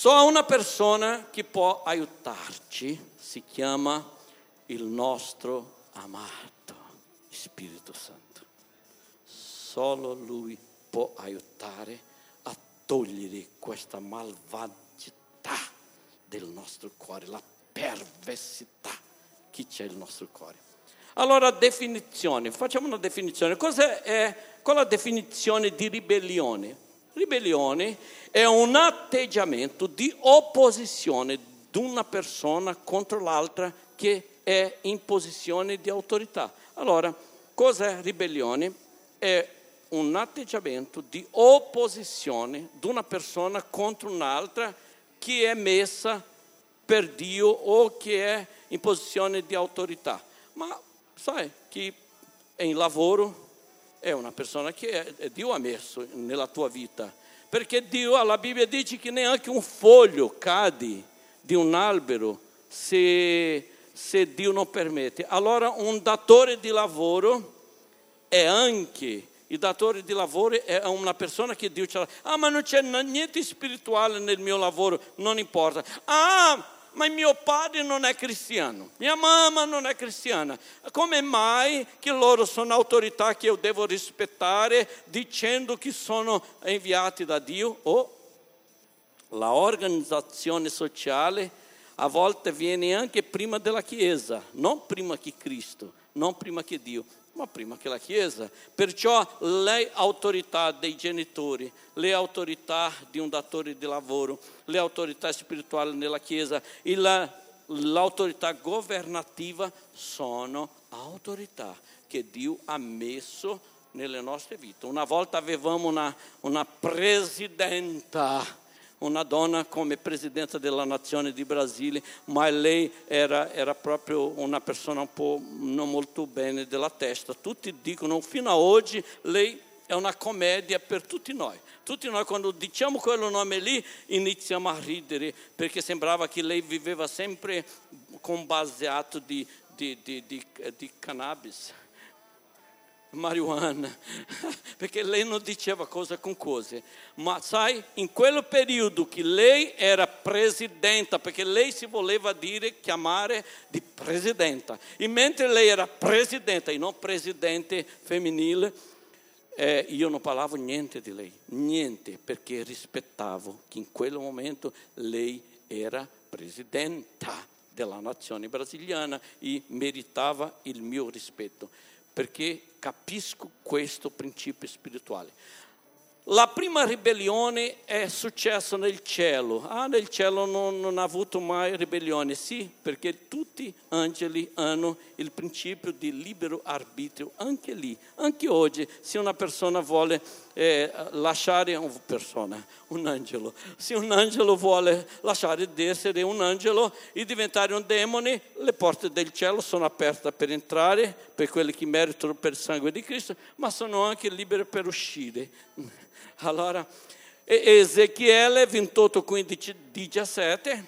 Só una persona che può aiutarci si chiama il nostro amato Spirito Santo. Solo Lui può aiutare a togliere questa malvagità del nostro cuore, la perversità che c'è nel nostro cuore. Allora, definizione, facciamo una definizione. Cosa è qual è la definizione di ribellione? Ribellione è un atteggiamento di opposizione di una persona contro l'altra che è in posizione di autorità. Allora, cos'è ribellione? È un atteggiamento di opposizione di una persona contro un'altra che è messa per Dio o che è in posizione di autorità. Ma chi è in lavoro è una persona che Dio ha messo nella tua vita. Perché Dio, la Bibbia dice che neanche un foglio cade di un albero se, se Dio non permette. Allora un datore di lavoro è anche il datore di lavoro è una persona che Dio ce l'ha. Ah, ma non c'è niente spirituale nel mio lavoro, non importa. Ah, ma mio padre non è cristiano, mia mamma non è cristiana. Come mai che loro sono autorità che io devo rispettare dicendo che sono inviati da Dio? O oh, la organizzazione sociale a volte viene anche prima della Chiesa, non prima che Cristo, non prima che Dio ma prima che la Chiesa. Perciò le autorità dei genitori, le autorità di un datore di lavoro, le autorità spirituali nella Chiesa e la, l'autorità governativa sono autorità che Dio ha messo nelle nostre vite. Una volta avevamo una, una presidenta una donna come presidente della nazione di Brasile, ma lei era, era, proprio una persona un po' non molto bene della testa. Tutti dicono, fino a oggi lei è una commedia per tutti noi. Tutti noi quando diciamo quel nome lì iniziamo a ridere perché sembrava che lei viveva sempre con baseato di, di, di, di cannabis marijuana, perché lei non diceva cosa con cose, ma sai, in quel periodo che lei era presidenta, perché lei si voleva dire, chiamare di presidenta, e mentre lei era presidenta e non presidente femminile, eh, io non parlavo niente di lei, niente, perché rispettavo che in quel momento lei era presidenta della nazione brasiliana e meritava il mio rispetto perché capisco questo principio spirituale. La prima ribellione è successa nel cielo. Ah, nel cielo non, non ha avuto mai ribellione. Sì, perché tutti gli angeli hanno il principio di libero arbitrio, anche lì, anche oggi, se una persona vuole eh, lasciare una persona, un angelo, se un angelo vuole lasciare di essere un angelo e diventare un demone, le porte del cielo sono aperte per entrare, per quelli che meritano per il sangue di Cristo, ma sono anche libere per uscire. Allora, Ezechiele 28, 15, 17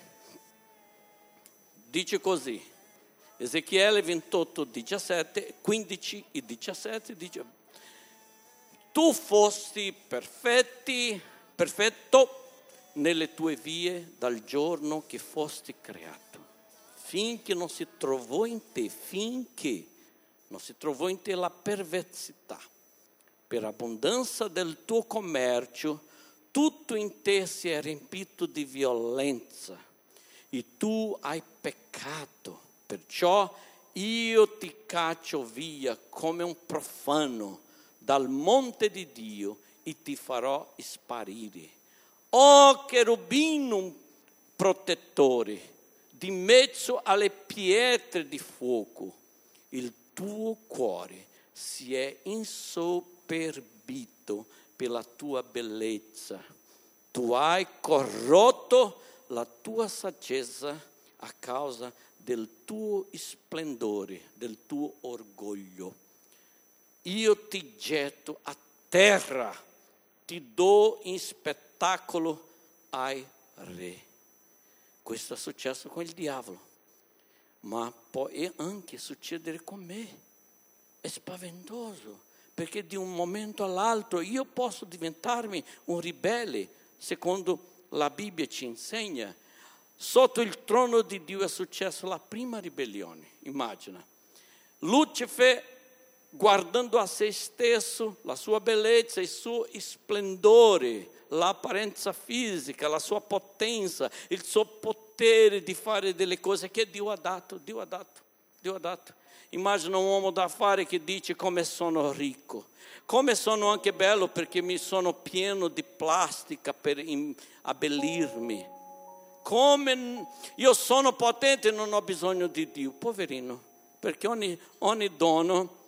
dice così. Ezechiele 28, 17, 15 e 17 dice, tu fosti perfetti, perfetto nelle tue vie dal giorno che fosti creato, finché non si trovò in te, finché non si trovò in te la perversità per abbondanza del tuo commercio, tutto in te si è riempito di violenza e tu hai peccato. Perciò io ti caccio via come un profano dal monte di Dio e ti farò sparire. Oh cherubino protettore, di mezzo alle pietre di fuoco, il tuo cuore si è insoprato superbito per tua bellezza. Tu hai corrotto la tua saggezza a causa del tuo splendore, del tuo orgoglio. Io ti getto a terra, ti do in spettacolo ai re. Questo è successo con il diavolo, ma può anche succedere con me. È spaventoso perché di un momento all'altro io posso diventarmi un ribelle secondo la Bibbia ci insegna, sotto il trono di Dio è successa la prima ribellione, immagina. Lucifer guardando a se stesso, la sua bellezza, il suo splendore, l'apparenza fisica, la sua potenza, il suo potere di fare delle cose che Dio ha dato, Dio ha dato, Dio ha dato. Immagina un uomo d'affari che dice come sono ricco, come sono anche bello perché mi sono pieno di plastica per abbellirmi. Come io sono potente e non ho bisogno di Dio, poverino, perché ogni, ogni dono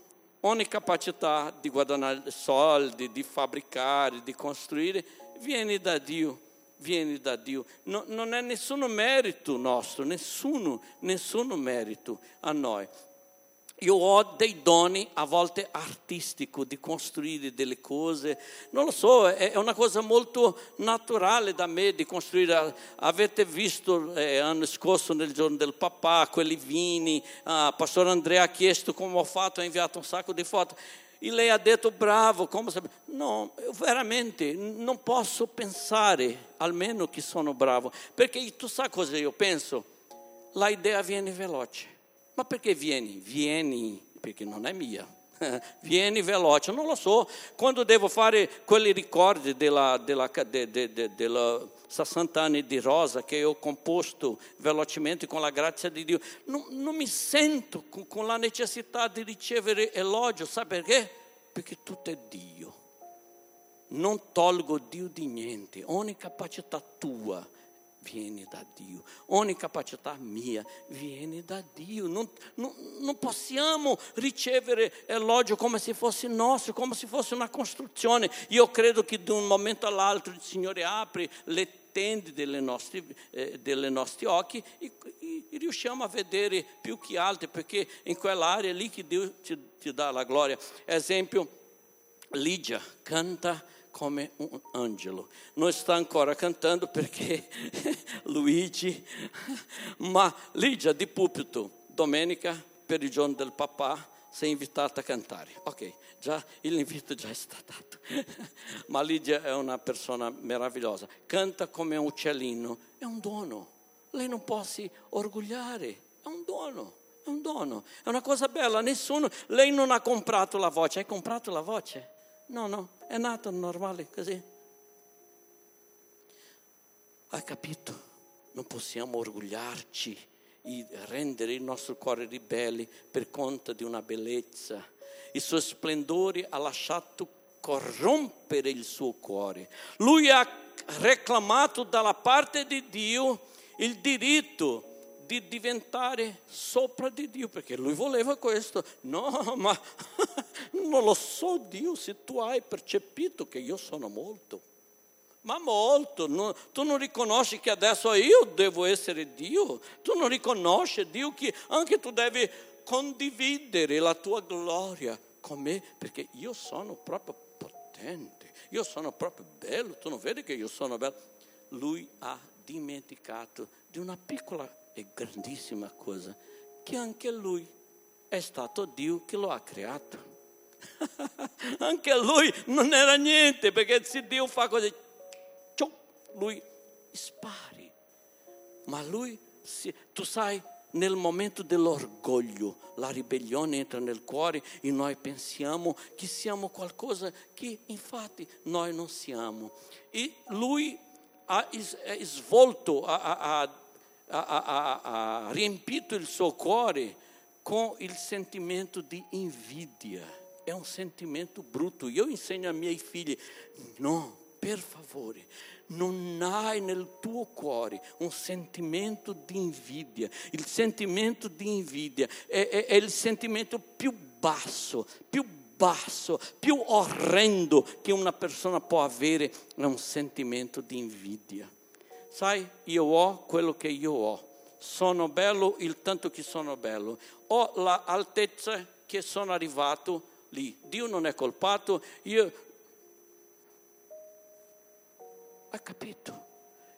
ogni capacità di guadagnare soldi, di fabbricare, di costruire, viene da Dio, viene da Dio. No, non è nessun merito nostro, nessuno, nessuno merito a noi io ho dei doni a volte artistici di costruire delle cose, non lo so, è una cosa molto naturale da me di costruire. Avete visto eh, l'anno scorso nel giorno del papà quelli vini, ah, Pastore Andrea ha chiesto come ho fatto, ha inviato un sacco di foto. E lei ha detto bravo, come sape... No, veramente non posso pensare almeno che sono bravo, perché tu sai cosa io penso? La idea viene veloce ma perché vieni? Vieni, perché non è mia. Vieni veloce, non lo so, quando devo fare quei ricordi della, della, de, de, de, della 60 anni di Rosa che ho composto velocemente con la grazia di Dio, non, non mi sento con, con la necessità di ricevere elogio, sai perché? Perché tutto è Dio. Non tolgo Dio di niente, ogni capacità tua viene da Dio, ogni capacità mia viene da Dio. Non, non, non, possiamo ricevere elogio come se fosse nostro, come se fosse una costruzione. Io credo che da un momento all'altro il Signore apre le tende delle nostre, eh, delle nostri occhi e, e, e, riusciamo a vedere più che altro, perché in quell'area lì che Dio ci, ci dà la gloria. Esempio, Ligia canta come un angelo. Non sta ancora cantando perché Luigi, ma Ligia di pulpito, domenica per il giorno del papà, sei invitata a cantare. Ok, già l'invito già è stato dato. ma Ligia è una persona meravigliosa, canta come un uccellino, è un dono. Lei non può si orgogliare, è un dono. È un dono, è una cosa bella, nessuno, lei non ha comprato la voce, hai comprato la voce? No, no, è nato normale così. Hai capito? Non possiamo orgogliarci e rendere il nostro cuore ribelli per conto di una bellezza. Il suo splendore ha lasciato corrompere il suo cuore. Lui ha reclamato dalla parte di Dio il diritto di diventare sopra di Dio, perché lui voleva questo. No, ma non lo so Dio se tu hai percepito che io sono molto. Ma molto, no, tu non riconosci che adesso io devo essere Dio, tu non riconosci Dio che anche tu devi condividere la tua gloria con me, perché io sono proprio potente, io sono proprio bello, tu non vedi che io sono bello. Lui ha dimenticato di una piccola e grandissima cosa, che anche lui è stato Dio che lo ha creato. anche lui non era niente, perché se Dio fa così, lui spari. Ma lui, tu sai, nel momento dell'orgoglio, la ribellione entra nel cuore e noi pensiamo che siamo qualcosa che infatti noi non siamo. E lui ha svolto, ha, ha, ha, ha riempito il suo cuore con il sentimento di invidia. È un sentimento brutto. Io insegno ai miei figli, no, per favore, non hai nel tuo cuore un sentimento di invidia. Il sentimento di invidia è, è, è il sentimento più basso, più basso, più orrendo che una persona può avere, è un sentimento di invidia sai, io ho quello che io ho, sono bello il tanto che sono bello, ho l'altezza che sono arrivato lì, Dio non è colpato, io... Hai capito?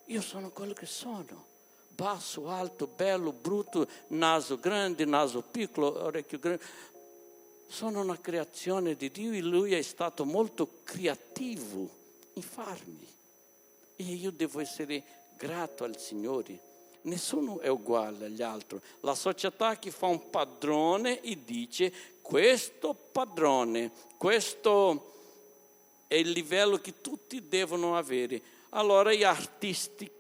Io sono quello che sono, basso, alto, bello, brutto, naso grande, naso piccolo, orecchio grande. Sono una creazione di Dio e Lui è stato molto creativo in farmi. E io devo essere grato al Signore. Nessuno è uguale agli altri. La società che fa un padrone e dice questo padrone, questo è il livello che tutti devono avere. Allora gli artisti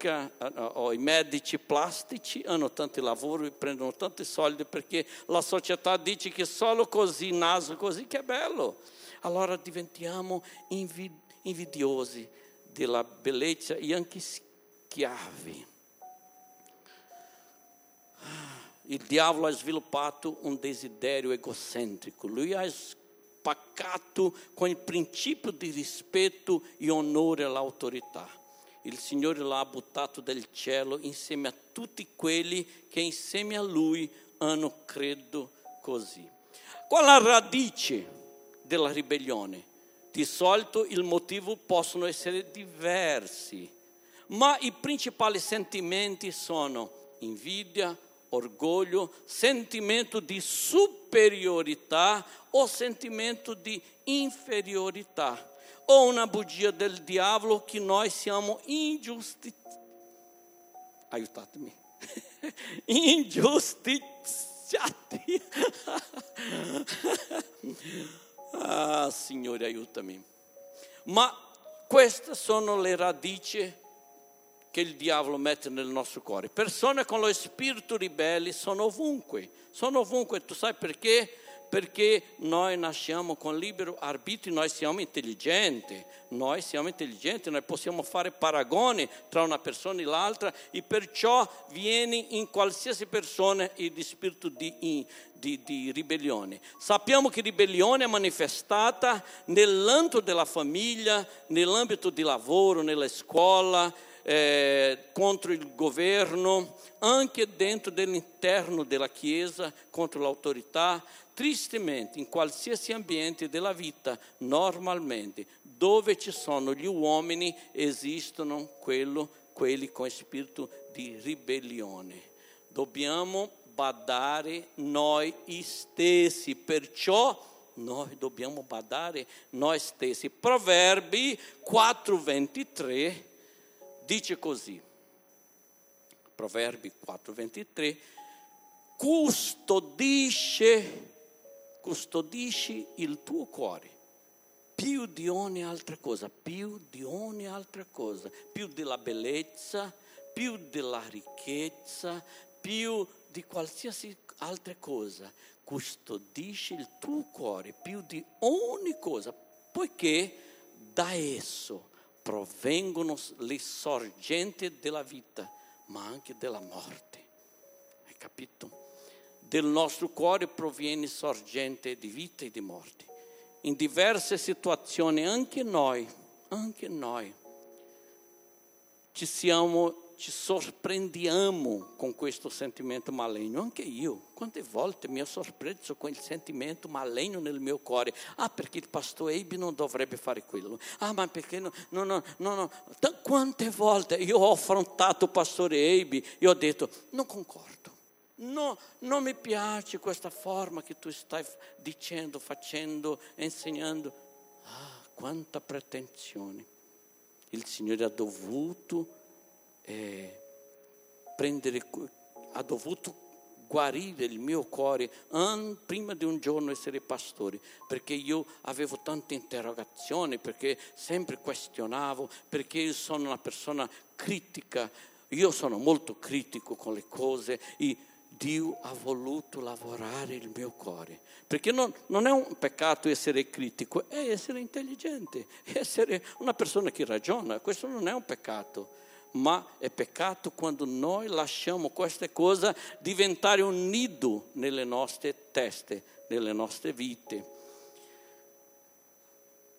o i medici plastici hanno tanti lavori, prendono tanti soldi perché la società dice che solo così, naso così, che è bello. Allora diventiamo invidiosi della bellezza e anche schiavi. Il diavolo ha sviluppato un desiderio egocentrico, lui ha spaccato con il principio di rispetto e onore all'autorità il Signore l'ha buttato dal cielo insieme a tutti quelli che insieme a Lui hanno credo così. Qual è la radice della ribellione? Di solito il motivo possono essere diversi, ma i principali sentimenti sono invidia, orgoglio, sentimento di superiorità o sentimento di inferiorità o una bugia del diavolo che noi siamo ingiusti. Aiutatemi. Ingiustiziati. ah, Signore, aiutami. Ma queste sono le radici che il diavolo mette nel nostro cuore. Persone con lo spirito ribelle sono ovunque, sono ovunque. Tu sai perché? perché noi nasciamo con libero arbitrio, noi siamo intelligenti, noi siamo intelligenti, noi possiamo fare paragoni tra una persona e l'altra e perciò viene in qualsiasi persona il spirito di, di, di ribellione. Sappiamo che ribellione è manifestata nell'ambito della famiglia, nell'ambito di lavoro, nella scuola, eh, contro il governo, anche dentro dell'interno della Chiesa, contro l'autorità, tristemente in qualsiasi ambiente della vita, normalmente, dove ci sono gli uomini, esistono quello, quelli con spirito di ribellione. Dobbiamo badare noi stessi, perciò noi dobbiamo badare noi stessi. Proverbi 4:23 dice così. Proverbi 4:23 custodisce custodisci il tuo cuore più di ogni altra cosa, più di ogni altra cosa, più della bellezza, più della ricchezza, più di qualsiasi altra cosa. Custodisci il tuo cuore più di ogni cosa, poiché da esso provengono le sorgenti della vita, ma anche della morte. Hai capito? del nostro cuore proviene sorgente di vita e di morte. In diverse situazioni anche noi, anche noi, ci siamo, ci sorprendiamo con questo sentimento maligno. Anche io, quante volte mi ho sorpreso con il sentimento maligno nel mio cuore. Ah, perché il pastore Ebi non dovrebbe fare quello. Ah, ma perché no, no, no, no, no. Quante volte io ho affrontato il pastore Ebi e ho detto, non concordo No, non mi piace questa forma che tu stai dicendo, facendo, insegnando. Ah, quanta pretensione. Il Signore ha dovuto eh, prendere, ha dovuto guarire il mio cuore prima di un giorno essere pastore, perché io avevo tante interrogazioni, perché sempre questionavo, perché io sono una persona critica, io sono molto critico con le cose e Dio ha voluto lavorare il mio cuore. Perché non, non, è un peccato essere critico, è essere intelligente, è essere una persona che ragiona. Questo non è un peccato, ma è peccato quando noi lasciamo queste cose diventare un nido nelle nostre teste, nelle nostre vite.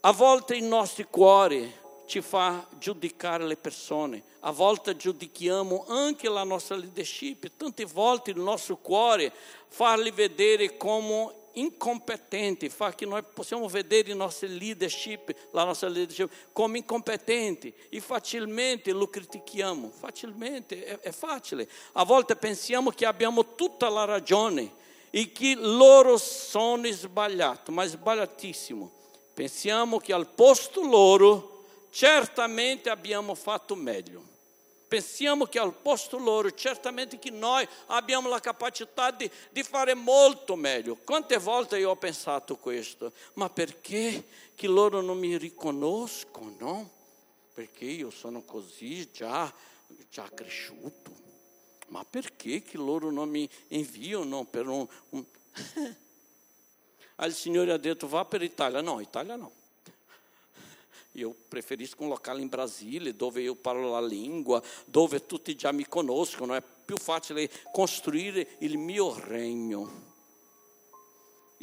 A volte i nostri cuori ci fa giudicare le persone, a volte giudichiamo anche la nostra leadership, tante volte il nostro cuore farli vedere come incompetenti, fa che noi possiamo vedere il nostro leadership, la nostra leadership come incompetenti e facilmente lo critichiamo, facilmente, è, è facile. A volte pensiamo che abbiamo tutta la ragione e che loro sono sbagliati, ma sbagliatissimo. Pensiamo che al posto loro certamente abbiamo fatto meglio. Pensiamo che al posto loro, certamente che noi abbiamo la capacità di, di, fare molto meglio. Quante volte io ho pensato questo? Ma perché che loro non mi riconoscono? Perché io sono così già, già cresciuto. Ma perché che loro non mi inviano per un... un... Aí il Signore ha detto va per Italia. No, Italia no. Io preferisco un locale in Brasile dove io parlo la lingua, dove tutti già mi conoscono, è più facile costruire il mio regno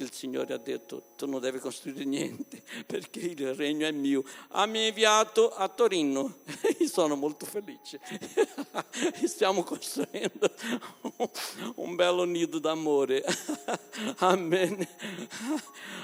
il Signore ha detto tu non devi costruire niente perché il regno è mio. Ha mi inviato a Torino e sono molto felice. Stiamo costruendo un bello nido d'amore. Amen.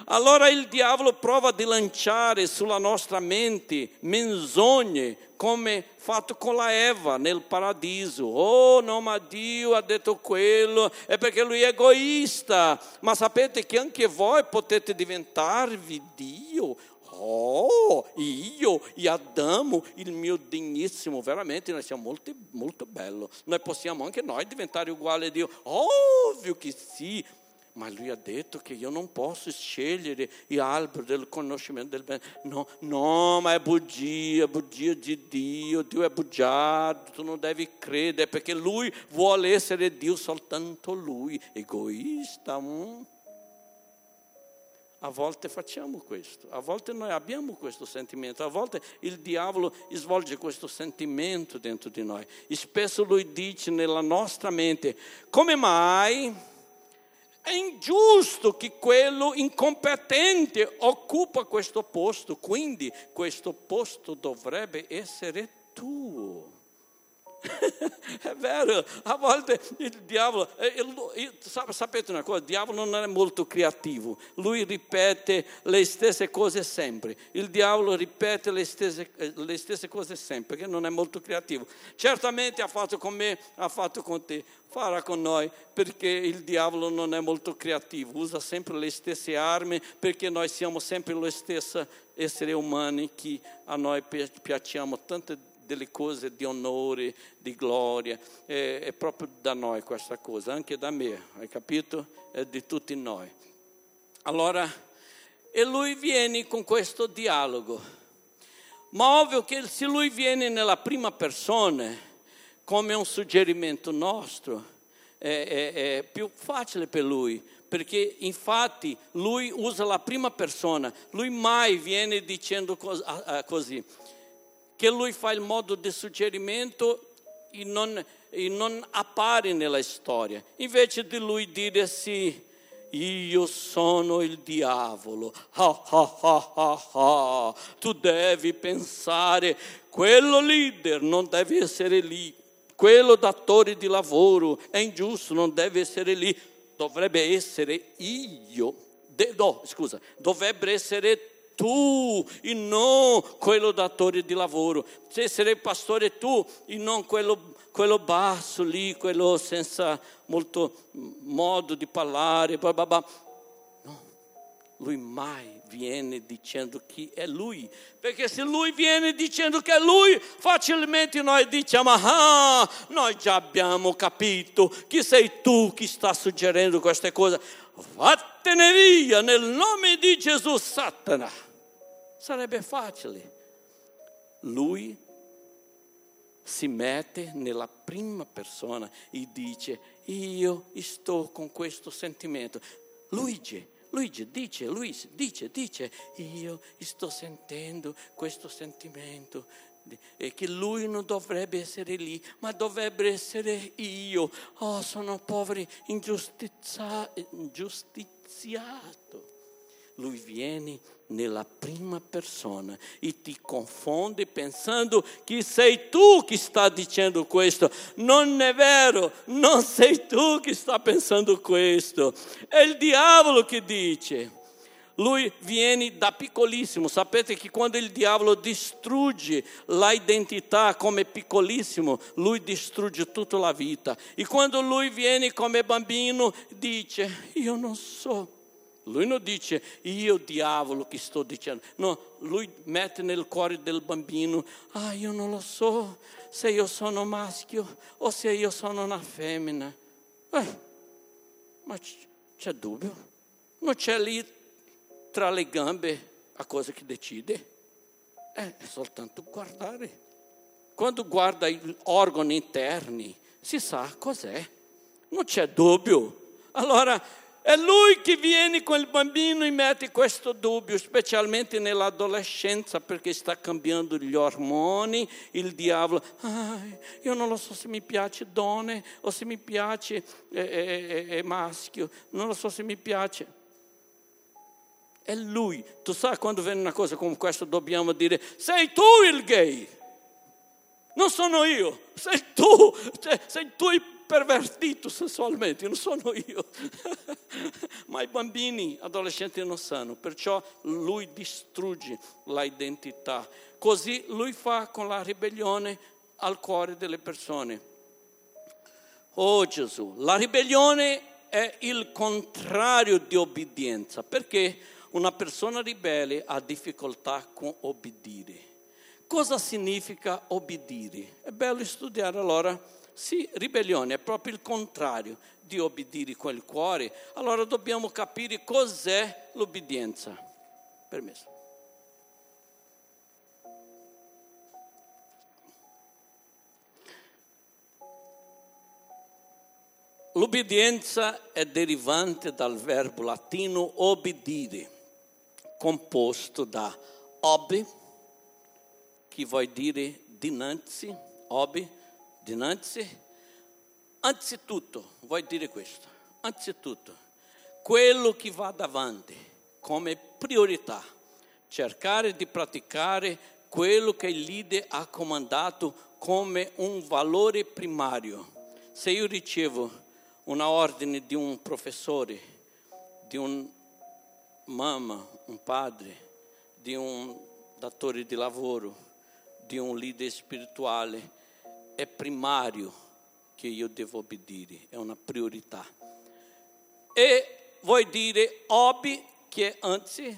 Allora il diavolo prova di lanciare sulla nostra mente menzogne come fatto con la Eva nel paradiso. Oh, no, ma Dio ha detto quello, è perché lui è egoista. Ma sapete che anche voi potete diventarvi Dio. Oh, io e Adamo, il mio degnissimo, veramente noi siamo molto, molto bello. Noi possiamo anche noi diventare uguali a Dio. Ovvio che sì, ma lui ha detto che io non posso scegliere l'albero del conoscimento del bene. No, no, ma è bugia, bugia di Dio, Dio è bugiardo, tu non devi credere perché lui vuole essere Dio soltanto lui, egoista. Mm? A volte facciamo questo, a volte noi abbiamo questo sentimento, a volte il diavolo svolge questo sentimento dentro di noi. E spesso lui dice nella nostra mente, come mai è ingiusto che quello incompetente occupa questo posto, quindi questo posto dovrebbe essere tuo. è vero, a volte il diavolo, eh, sapete una cosa, il diavolo non è molto creativo, lui ripete le stesse cose sempre, il diavolo ripete le stesse, eh, le stesse cose sempre, che non è molto creativo. Certamente ha fatto con me, ha fatto con te, farà con noi, perché il diavolo non è molto creativo, usa sempre le stesse armi, perché noi siamo sempre lo stesso essere umani che a noi piacciamo tante delle cose di onore, di gloria, è, è, proprio da noi questa cosa, anche da me, hai capito? È di tutti noi. Allora, e lui viene con questo dialogo, ma ovvio che se lui viene nella prima persona, come un suggerimento nostro, è, è, è più facile per lui, perché infatti lui usa la prima persona, lui mai viene dicendo così che lui fa il modo di suggerimento e non, e non appare nella storia. Invece di lui dire sì, io sono il diavolo, ah, ah, ah. tu devi pensare, quello leader non deve essere lì, quello datore di lavoro è ingiusto, non deve essere lì, dovrebbe essere io, De, no, scusa, dovrebbe essere tu e non quello datore di lavoro. Se sarei pastore tu e non quello, quello basso lì, quello senza molto modo di parlare. Blah blah blah. No, lui mai viene dicendo che è lui, perché se lui viene dicendo che è lui, facilmente noi diciamo, ah, noi già abbiamo capito che sei tu che sta suggerendo queste cose, vattene via nel nome di Gesù Satana. Sarebbe facile. Lui si mette nella prima persona e dice, io sto con questo sentimento. Luigi, Luigi dice, Luigi dice, dice, io sto sentendo questo sentimento e che lui non dovrebbe essere lì, ma dovrebbe essere io. Oh, sono povero, ingiustiziato. Lui viene nella prima persona e ti confonde pensando che sei tu che sta dicendo questo. Non è vero, non sei tu che sta pensando questo, è il diavolo che dice. Lui viene da piccolissimo, sapete che quando il diavolo distrugge l'identità come piccolissimo, lui distrugge tutta la vita. E quando lui viene come bambino, dice, io non so Lui non dice io diavolo che sto dicendo, no, lui mette nel cuore del bambino, ah io non lo so se io sono maschio o se io sono una femmina. Eh, ma c'è dubbio? Non c'è lì tra le gambe a cosa che decide? Eh, è soltanto guardare. Quando guarda gli organi interni, si sa cos'è, non c'è dubbio. Allora è lui che viene con il bambino e mette questo dubbio, specialmente nell'adolescenza, perché sta cambiando gli ormoni, il diavolo. Ah, io non lo so se mi piace donne o se mi piace eh, eh, eh, maschio, non lo so se mi piace. È lui. Tu sai quando viene una cosa come questa dobbiamo dire, sei tu il gay. Non sono io, sei tu, cioè, sei tu il pervertito sessualmente, non sono io. Ma i bambini, adolescenti non sanno, perciò lui distrugge l'identità. Così lui fa con la ribellione al cuore delle persone. Oh Gesù, la ribellione è il contrario di obbedienza, perché una persona ribelle ha difficoltà con obbedire. Cosa significa obbedire? È bello studiare allora sì, ribellione è proprio il contrario di obbedire con il cuore. Allora dobbiamo capire cos'è l'obbedienza. Permesso. L'obbedienza è derivante dal verbo latino obbedire, composto da ob, che vuol dire dinanzi, ob, dinanzi, anzitutto, vuoi dire questo, anzitutto, quello che va davanti come priorità, cercare di praticare quello che il leader ha comandato come un valore primario. Se io ricevo una ordine di un professore, di un mamma, un padre, di un datore di lavoro, di un leader spirituale, è primario che io devo obbedire, è una priorità. E vuoi dire obi, che anzi,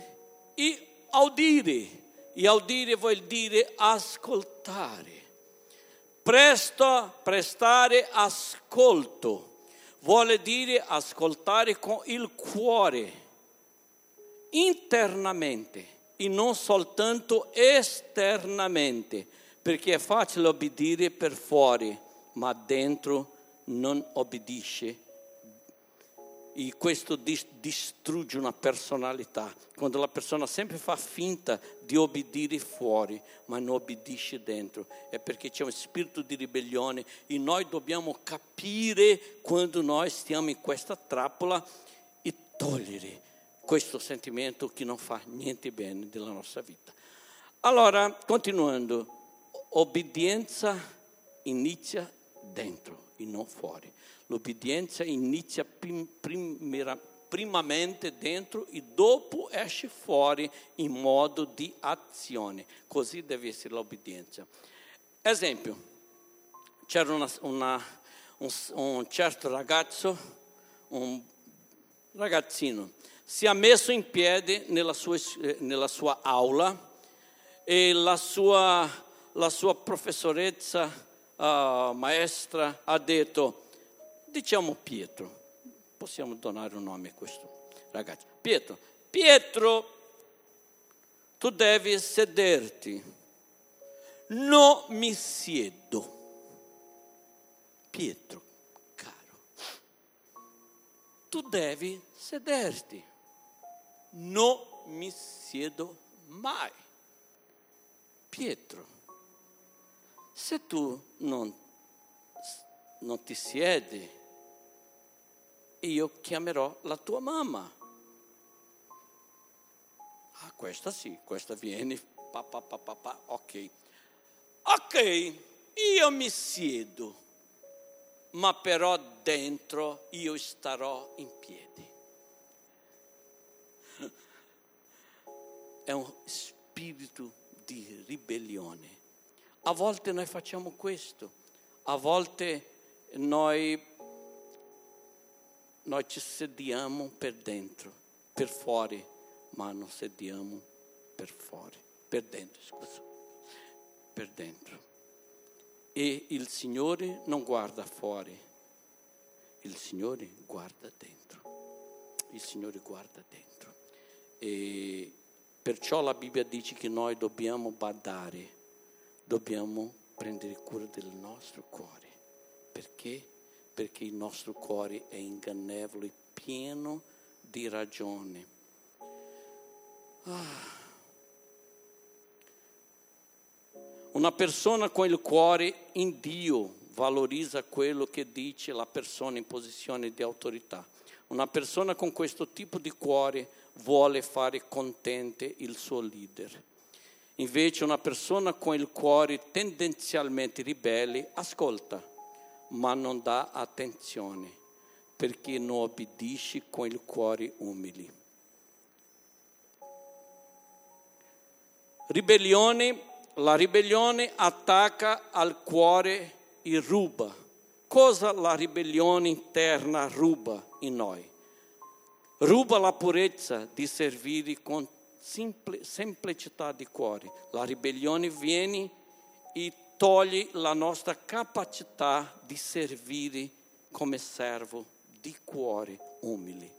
e audire. E audire vuol dire ascoltare. Presto, prestare ascolto vuole dire ascoltare con il cuore, internamente e non soltanto esternamente perché è facile obbedire per fuori, ma dentro non obbedisce. E questo distrugge una personalità. Quando la persona sempre fa finta di obbedire fuori, ma non obbedisce dentro, è perché c'è un spirito di ribellione e noi dobbiamo capire quando noi stiamo in questa trappola e togliere questo sentimento che non fa niente bene della nostra vita. Allora, continuando, Obbedienza inizia dentro e non fuori. L'obbedienza inizia prim, primera, primamente dentro e dopo esce fuori in modo di azione. Così deve essere l'obbedienza. Esempio, c'era una, una, un, un certo ragazzo, un ragazzino, si è messo in piedi nella sua, nella sua aula e la sua la sua professoressa, uh, maestra, ha detto, diciamo Pietro, possiamo donare un nome a questo ragazzo, Pietro, Pietro, tu devi sederti, non mi siedo. Pietro, caro, tu devi sederti, non mi siedo mai. Pietro, se tu non, non ti siedi, io chiamerò la tua mamma. Ah, questa sì, questa viene, pa, pa, pa, pa, pa, ok. Ok, io mi siedo, ma però dentro io starò in piedi. È un spirito di ribellione a volte noi facciamo questo, a volte noi, noi ci sediamo per dentro per fuori, ma non sediamo per fuori, per dentro, scusa, per dentro. E il Signore non guarda fuori, il Signore guarda dentro. Il Signore guarda dentro. E perciò la Bibbia dice che noi dobbiamo badare, dobbiamo prendere cura del nostro cuore. Perché? Perché il nostro cuore è ingannevole, pieno di ragione. Ah. Una persona con il cuore in Dio valorizza quello che dice la persona in posizione di autorità. Una persona con questo tipo di cuore vuole fare contente il suo leader. Invece una persona con il cuore tendenzialmente ribelle ascolta, ma non dà attenzione, perché non obbedisce con il cuore umile. Ribellione, la ribellione attacca al cuore e ruba. Cosa la ribellione interna ruba in noi? Ruba la purezza di servire con simple, semplicità di cuore. La ribellione viene e toglie la nostra capacità di servire come servo di cuore umile.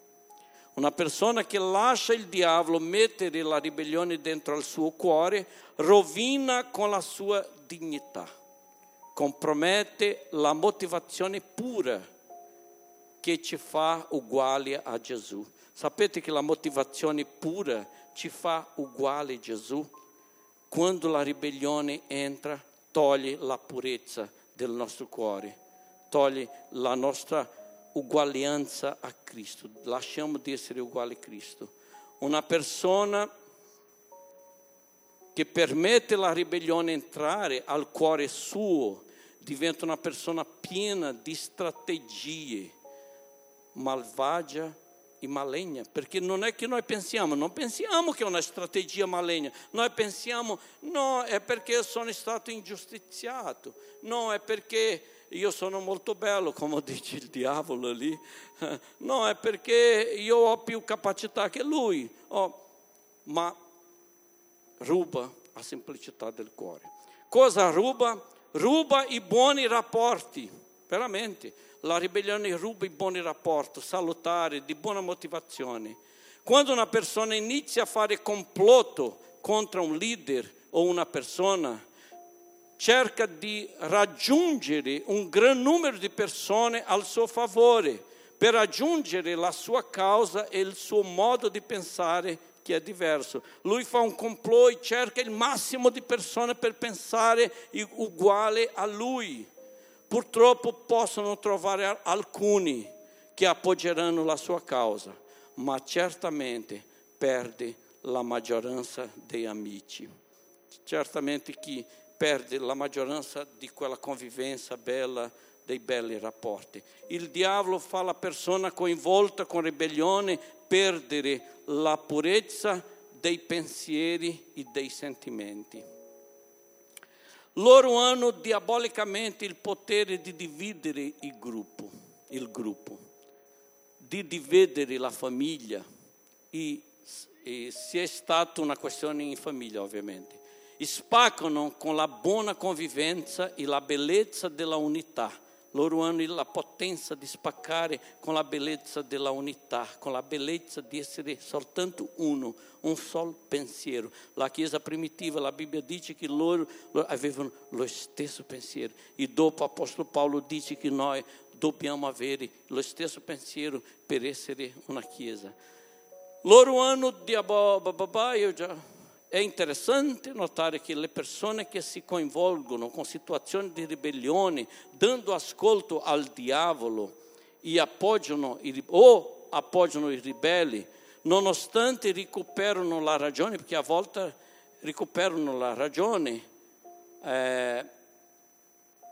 Una persona che lascia il diavolo mettere la ribellione dentro al suo cuore rovina con la sua dignità, compromette la motivazione pura che ci fa uguali a Gesù. Sapete che la motivazione pura ci fa uguali a Gesù? Quando la ribellione entra, toglie la purezza del nostro cuore, toglie la nostra uguaglianza a Cristo, lasciamo di essere uguali a Cristo. Una persona che permette la ribellione entrare al cuore suo diventa una persona piena di strategie, malvagia maligna, perché non è che noi pensiamo, non pensiamo che è una strategia maligna, noi pensiamo no, è perché sono stato ingiustiziato, no, è perché io sono molto bello, come dice il diavolo lì. No, è perché io ho più capacità che lui. Oh, ma ruba la semplicità del cuore. Cosa ruba? Ruba i buoni rapporti, veramente. La ribellione ruba i buoni rapporti, salutari, di buona motivazione. Quando una persona inizia a fare complotto contro un leader o una persona, cerca di raggiungere un gran numero di persone al suo favore per raggiungere la sua causa e il suo modo di pensare che è diverso. Lui fa un complot e cerca il massimo di persone per pensare uguale a lui. Purtroppo possono trovare alcuni che appoggeranno la sua causa, ma certamente perde la maggioranza dei amici. Certamente chi perde la maggioranza di quella convivenza bella, dei belli rapporti. Il diavolo fa la persona coinvolta con ribellione perdere la purezza dei pensieri e dei sentimenti. Loro hanno diabolicamente il potere di dividere il gruppo, il gruppo di dividere la famiglia e, e se è stata una questione in famiglia ovviamente spaccano con la buona convivenza e la bellezza della unità. Loro hanno la potenza di spaccare con la bellezza della unità, con la bellezza di essere soltanto uno, un solo pensiero. La Chiesa primitiva, la Bibbia dice che loro, loro avevano lo stesso pensiero. E dopo l'Apostolo Paolo dice che noi dobbiamo avere lo stesso pensiero per essere una Chiesa. Loro hanno diabolo, io già è interessante notare che le persone che si coinvolgono con situazioni di ribellione, dando ascolto al diavolo appoggiano o appoggiano i ribelli, nonostante recuperano la ragione, perché a volte recuperano la ragione eh,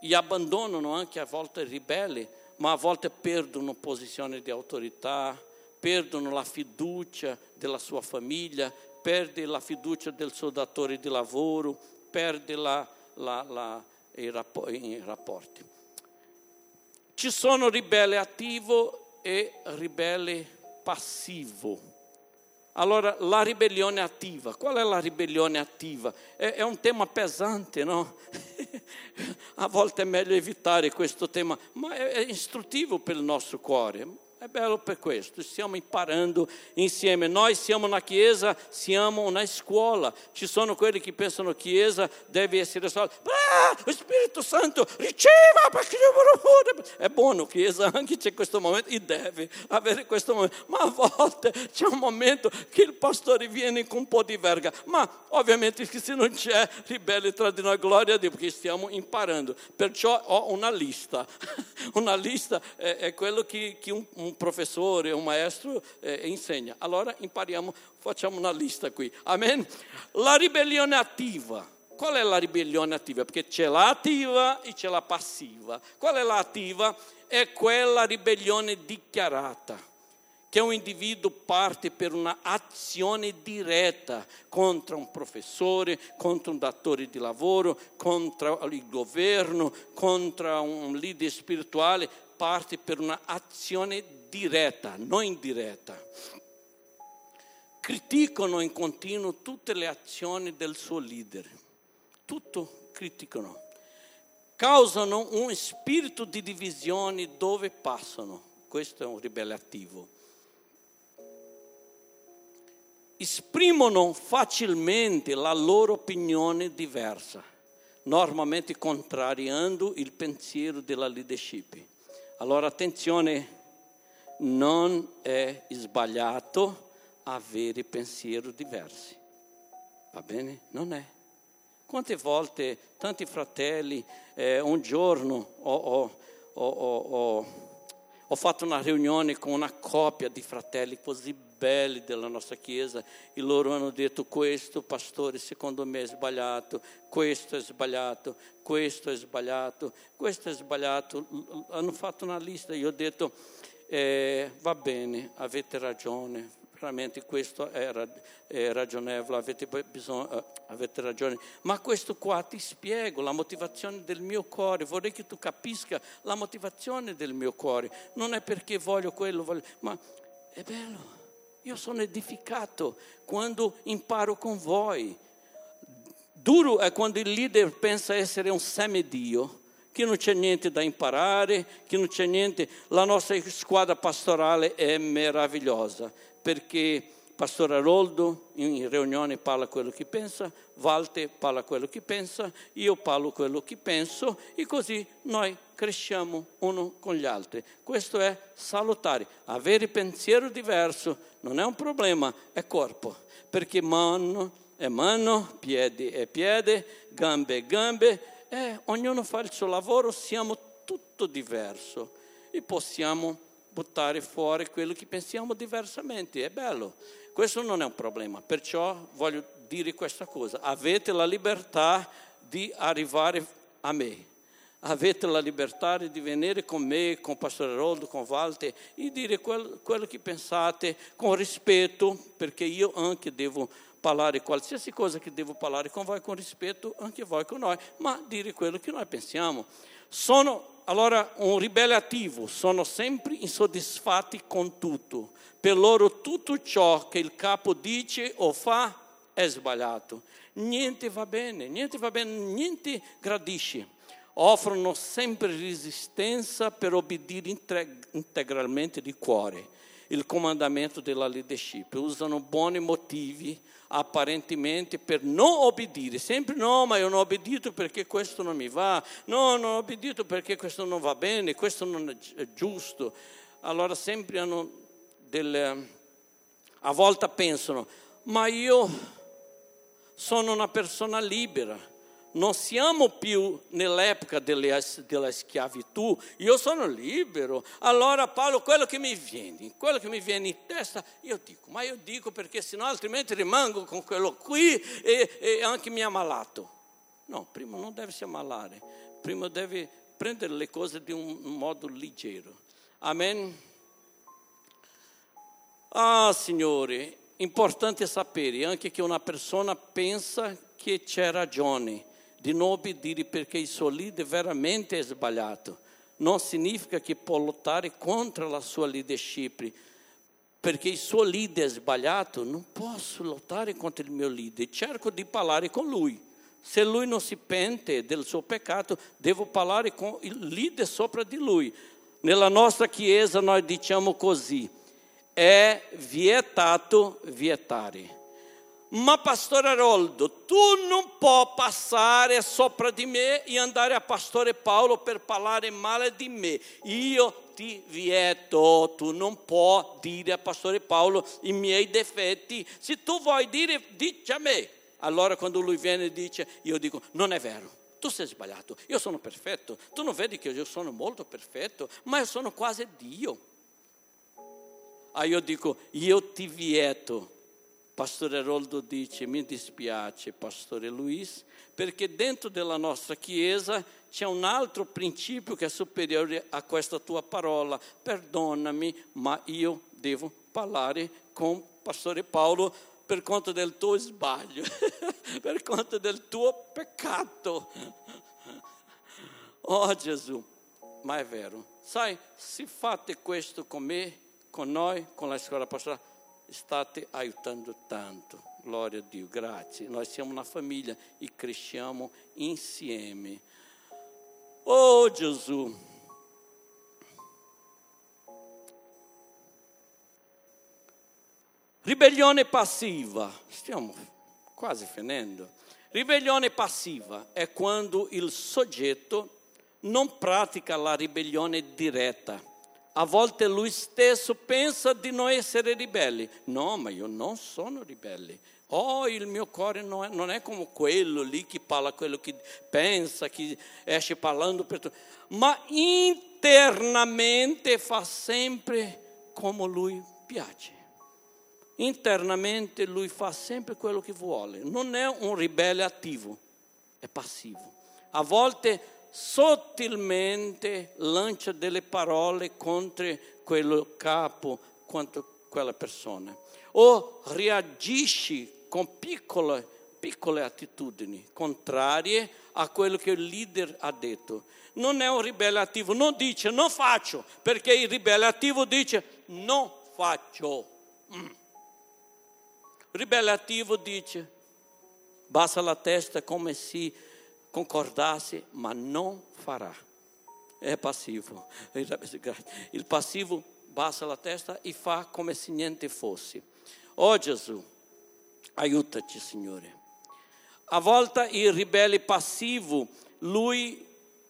e abbandonano anche a volte i ribelli, ma a volte perdono posizione di autorità, perdono la fiducia della sua famiglia, perde la fiducia del suo datore di lavoro, perde la, la, la, i, rapporti. Ci sono ribelle attivo e ribelle passivo. Allora, la ribellione attiva. Qual è la ribellione attiva? È, è un tema pesante, no? A volte è meglio evitare questo tema, ma è, è istruttivo per il nostro cuore. È bello per questo, stiamo imparando insieme. Noi siamo na Chiesa, siamo una scuola. Ci sono quelli che pensano che Chiesa deve essere solo, ah, Spirito Santo, riceva, perché è buono Chiesa, anche c'è questo momento, e deve avere questo momento. Ma a volte c'è un momento che il pastore viene con un po' di verga. Ma ovviamente se non c'è ribelle tra di noi, gloria a Dio, perché stiamo imparando. Perciò ho una lista. Una lista è, è quello che, che un, un un professore, un maestro eh, insegna. Allora impariamo, facciamo una lista qui. Amen? La ribellione attiva. Qual è la ribellione attiva? Perché c'è l'attiva e c'è la passiva. Qual è l'attiva? È quella ribellione dichiarata che un individuo parte per un'azione diretta contro un professore, contro un datore di lavoro, contro il governo, contro un leader spirituale, parte per un'azione diretta, non indiretta. Criticano in continuo tutte le azioni del suo leader, tutto criticano. Causano un spirito di divisione dove passano, questo è un ribelle attivo. Esprimono facilmente la loro opinione diversa, normalmente contrariando il pensiero della leadership. Allora attenzione, non è sbagliato avere pensieri diversi. Va bene? Non è. Quante volte tanti fratelli, eh, un giorno ho, ho, ho, ho, fatto una riunione con una coppia di fratelli così belli della nostra chiesa e loro hanno detto questo pastore secondo me è sbagliato, questo è sbagliato, questo è sbagliato, questo è sbagliato. Hanno fatto una lista, io ho detto eh, va bene, avete ragione, veramente questo è, ragionevole, avete, bisogno, eh, avete, ragione, ma questo qua ti spiego la motivazione del mio cuore, vorrei che tu capisca la motivazione del mio cuore, non è perché voglio quello, voglio, ma è bello, io sono edificato quando imparo con voi. Duro è quando il leader pensa essere un semidio che non c'è niente da imparare, che non c'è niente. La nostra squadra pastorale è meravigliosa perché Pastore Aroldo in riunione parla quello che pensa, Walter parla quello che pensa, io parlo quello che penso e così noi cresciamo uno con gli altri. Questo è salutare. Avere pensiero diverso non è un problema, è corpo, perché mano è mano, piede è piede, gambe è gambe eh, ognuno fa il suo lavoro, siamo tutto diverso e possiamo buttare fuori quello che pensiamo diversamente, è bello. Questo non è un problema, perciò voglio dire questa cosa, avete la libertà di arrivare a me. Avete la libertà di venire con me, con Pastore Roldo, con Walter e dire quello, quello che pensate con rispetto, perché io anche devo parlare qualsiasi cosa che devo parlare con voi con rispetto, anche voi con noi, ma dire quello che noi pensiamo. Sono allora un ribelle attivo, sono sempre insoddisfatti con tutto. Per loro tutto ciò che il capo dice o fa è sbagliato. Niente va bene, niente va bene, niente gradisce. Offrono sempre resistenza per obbedire integralmente di cuore il comandamento della leadership, usano buoni motivi apparentemente per non obbedire, sempre no, ma io non ho obbedito perché questo non mi va, no, non ho obbedito perché questo non va bene, questo non è giusto. Allora sempre hanno delle... a volte pensano, ma io sono una persona libera, non siamo più nell'epoca della, della schiavitù, io sono libero. Allora Paolo, quello che mi viene, quello che mi viene in testa, io dico, ma io dico perché sennò altrimenti rimango con quello qui e, e anche mi ammalato. No, prima non deve si ammalare, prima deve prendere le cose di un modo leggero. Amen. Ah, Signore, importante sapere anche che una persona pensa che c'è ragione di non obbedire perché il suo leader veramente è sbagliato. Non significa che può lottare contro la sua leadership, perché il suo leader è sbagliato, non posso lottare contro il mio leader, cerco di parlare con lui. Se lui non si pente del suo peccato, devo parlare con il leader sopra di lui. Nella nostra chiesa noi diciamo così, è vietato vietare. Ma pastore Aroldo, tu non puoi passare sopra di me e andare a pastore Paolo per parlare male di me. Io ti vieto, tu non puoi dire a pastore Paolo i miei difetti. Se tu vuoi dire, dici a me. Allora quando lui viene e dice, io dico, non è vero. Tu sei sbagliato, io sono perfetto. Tu non vedi che io sono molto perfetto, ma io sono quasi Dio. Ah, io dico, io ti vieto. Pastore Roldo dice, mi dispiace, Pastore Luis, perché dentro della nostra Chiesa c'è un altro principio che è superiore a questa tua parola. Perdonami, ma io devo parlare con Pastore Paolo per conto del tuo sbaglio, per conto del tuo peccato. Oh Gesù, ma è vero. Sai, se fate questo con me, con noi, con la scuola pastorale, state aiutando tanto. Gloria a Dio, grazie. Noi siamo una famiglia e cresciamo insieme. Oh Gesù. Ribellione passiva, stiamo quasi finendo. Ribellione passiva è quando il soggetto non pratica la ribellione diretta a volte lui stesso pensa di non essere ribelli. No, ma io non sono ribelle. Oh, il mio cuore non è, non è come quello lì che parla quello che pensa, che esce parlando per tutto. Ma internamente fa sempre come lui piace. Internamente lui fa sempre quello che vuole. Non è un ribelle attivo, è passivo. A volte sottilmente lancia delle parole contro quel capo, contro quella persona. O reagisci con piccole, piccole attitudini contrarie a quello che il leader ha detto. Non è un ribelle attivo, non dice non faccio, perché il ribelle attivo dice non faccio. Mm. Ribelle attivo dice bassa la testa come se concordasse, ma non farà. È passivo. Il passivo bassa la testa e fa come se niente fosse. Oh Gesù, aiutaci Signore. A volte il ribelle passivo, lui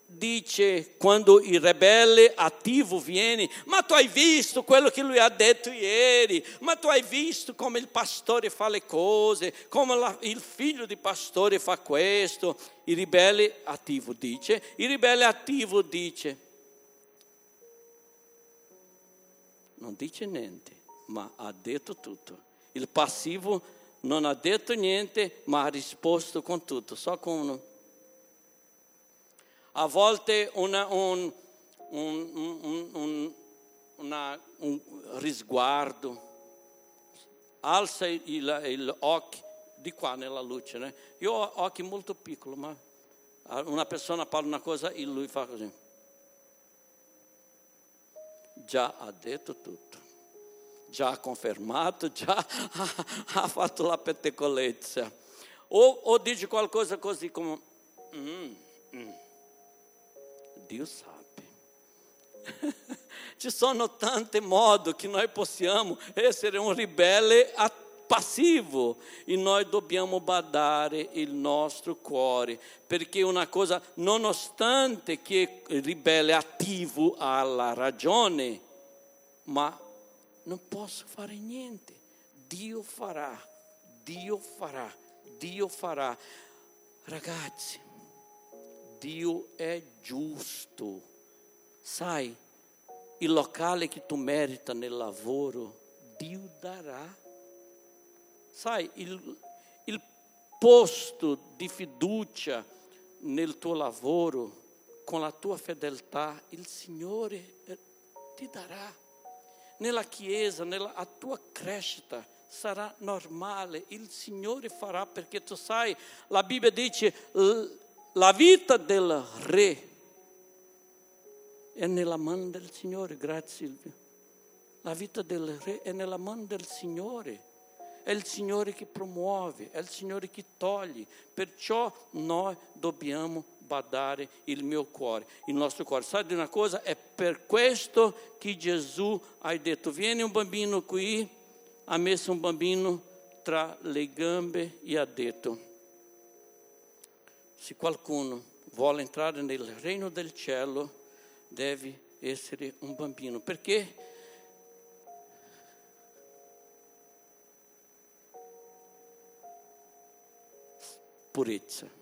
dice quando il ribelle attivo viene, ma tu hai visto quello che lui ha detto ieri, ma tu hai visto come il pastore fa le cose, come la, il figlio di pastore fa questo. Il ribelle attivo dice, il ribelle attivo dice, non dice niente, ma ha detto tutto. Il passivo non ha detto niente, ma ha risposto con tutto. So come a volte una, un, un, un, una, un, risguardo, alza il, occhio di qua nella luce. Né? Io ho occhi molto piccoli, ma una persona parla una cosa e lui fa così. Già ha detto tutto, già ha confermato, già ha, fatto la pettecolezza. O, o dice qualcosa così come... Mm, mm. Dio sabe. Ci sono tanti modi che noi possiamo essere un ribelle passivo e noi dobbiamo badare il nostro cuore perché una cosa, nonostante che il ribelle attivo ha la ragione, ma non posso fare niente. Dio farà, Dio farà, Dio farà. Ragazzi, Dio è giusto. Sai, il locale che tu merita nel lavoro, Dio darà. Sai, il, posto di fiducia nel tuo lavoro, con la tua fedeltà, il Signore eh, ti darà. Nella Chiesa, nella tua crescita, sarà normale, il Signore farà perché tu sai, la Bibbia dice la vita del re è nella mano del Signore, grazie Silvio. La vita del re è nella mano del Signore. È il Signore che promuove, è il Signore che toglie. Perciò noi dobbiamo badare il mio cuore, il nostro cuore. Sai di una cosa? È per questo che Gesù ha detto: Vieni un bambino qui, ha messo un bambino tra le gambe e ha detto: Se qualcuno vuole entrare nel regno del cielo, deve essere un bambino. Perché? Purezza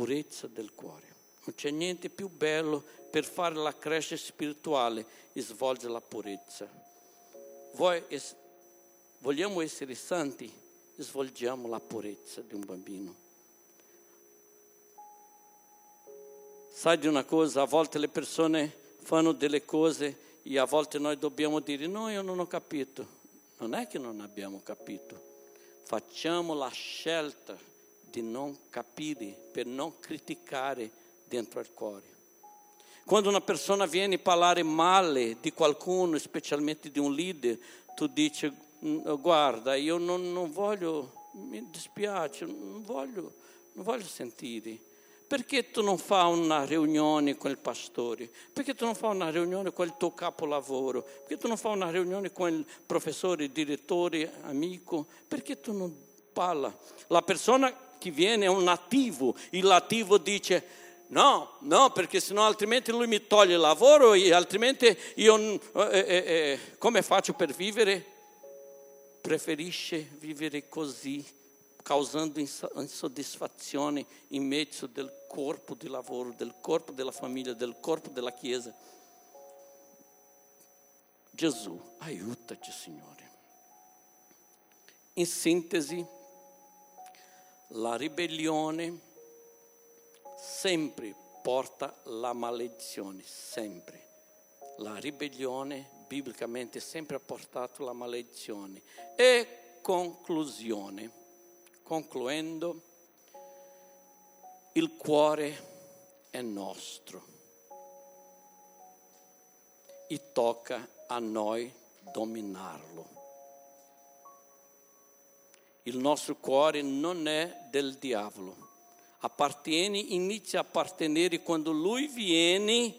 purezza del cuore. Non c'è niente più bello per fare la crescita spirituale e svolgere la purezza. Es- vogliamo essere santi, svolgiamo la purezza di un bambino. Sai di una cosa, a volte le persone fanno delle cose e a volte noi dobbiamo dire no, io non ho capito. Non è che non abbiamo capito, facciamo la scelta di non capire, per non criticare dentro il cuore. Quando una persona viene a parlare male di qualcuno, specialmente di un leader, tu dici, mm, guarda, io non, non voglio, mi dispiace, non voglio, non voglio sentire. Perché tu non fai una riunione con il pastore? Perché tu non fai una riunione con il tuo capolavoro? Perché tu non fai una riunione con il professore, direttore, amico? Perché tu non parla? La persona che viene è un nativo, il nativo dice no, no, perché sennò altrimenti lui mi toglie il lavoro e altrimenti io eh, eh, eh, come faccio per vivere? Preferisce vivere così, causando insoddisfazione in mezzo del corpo di lavoro, del corpo della famiglia, del corpo della Chiesa. Gesù, aiutaci Signore. In sintesi, la ribellione sempre porta la maledizione, sempre. La ribellione biblicamente sempre ha portato la maledizione. E conclusione, concluendo, il cuore è nostro e tocca a noi dominarlo il nostro cuore non è del diavolo. Appartiene, inizia a appartenere quando lui viene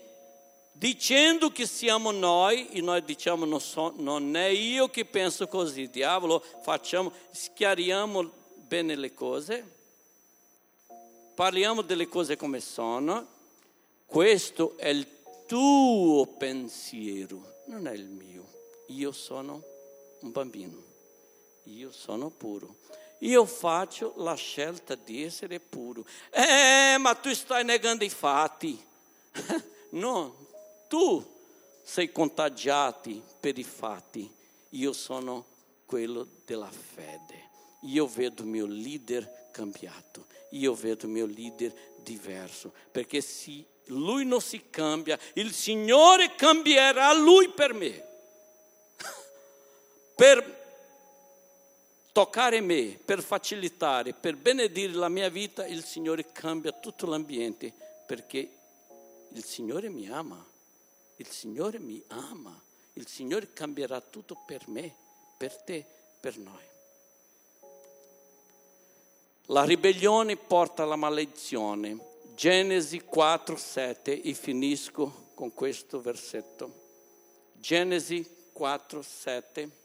dicendo che siamo noi e noi diciamo non, so, non è io che penso così, diavolo, facciamo, schiariamo bene le cose, parliamo delle cose come sono, questo è il tuo pensiero, non è il mio, io sono un bambino io sono puro. Io faccio la scelta di essere puro. Eh, ma tu stai negando i fatti. no, tu sei contagiato per i fatti. Io sono quello della fede. Io vedo il mio leader cambiato. Io vedo il mio leader diverso. Perché se lui non si cambia, il Signore cambierà lui per me. per toccare me, per facilitare, per benedire la mia vita, il Signore cambia tutto l'ambiente perché il Signore mi ama, il Signore mi ama, il Signore cambierà tutto per me, per te, per noi. La ribellione porta alla maledizione. Genesi 4, 7 e finisco con questo versetto. Genesi 4, 7.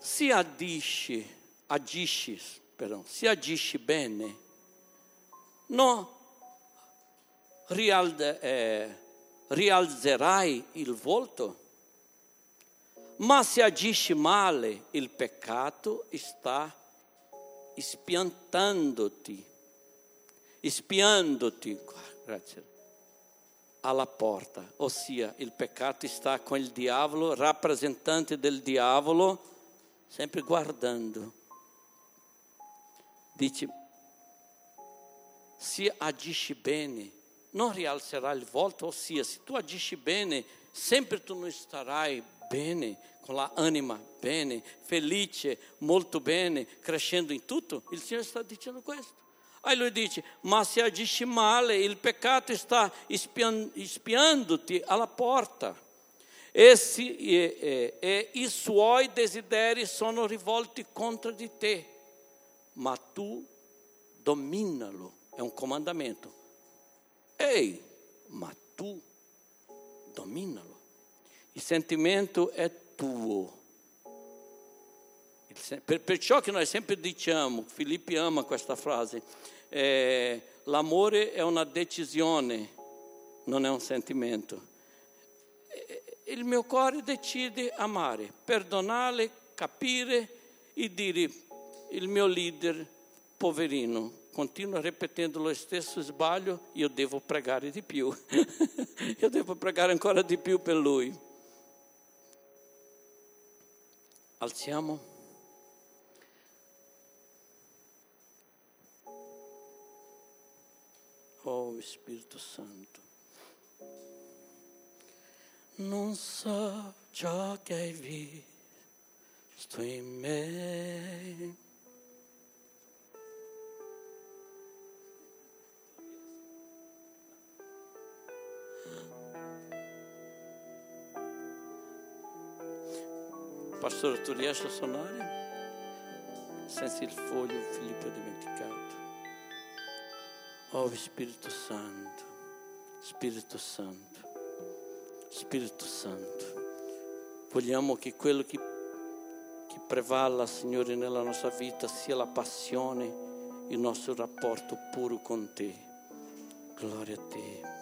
se agisce, agisci, perdão, se agisci bene, non rialde, eh, rialzerai il volto, ma se agisci male, il peccato spiandoti, grazie, alla porta, ossia il peccato sta con il diavolo, rappresentante del diavolo, sempre guardando. Dice, se agisci bene, non rialzerà il volto, ossia, se tu agisci bene, sempre tu non starai bene, con la anima bene, felice, molto bene, crescendo in tutto. Il Signore sta dicendo questo. Aí lui dice, ma se agisci male, il peccato sta spiandoti alla porta. Esse, e, e, e i suoi desideri sono rivolti contro di te, ma tu dominalo, è un comandamento. Ehi, ma tu dominalo. Il sentimento è tuo. Per, perciò che noi sempre diciamo, Filippi ama questa frase, eh, l'amore è una decisione, non è un sentimento. Il mio cuore decide amare, perdonare, capire e dire il mio leader, poverino, continua ripetendo lo stesso sbaglio, io devo pregare di più, io devo pregare ancora di più per lui. Alziamo. Oh Spirito Santo, non so ciò che hai visto in me. Pastore, tu riesci a suonare? Senza il foglio Filippo dimenticato. Oh Spirito Santo, Spirito Santo, Spirito Santo, vogliamo che quello che, che prevala, Signore, nella nostra vita sia la passione, il nostro rapporto puro con te. Gloria a te.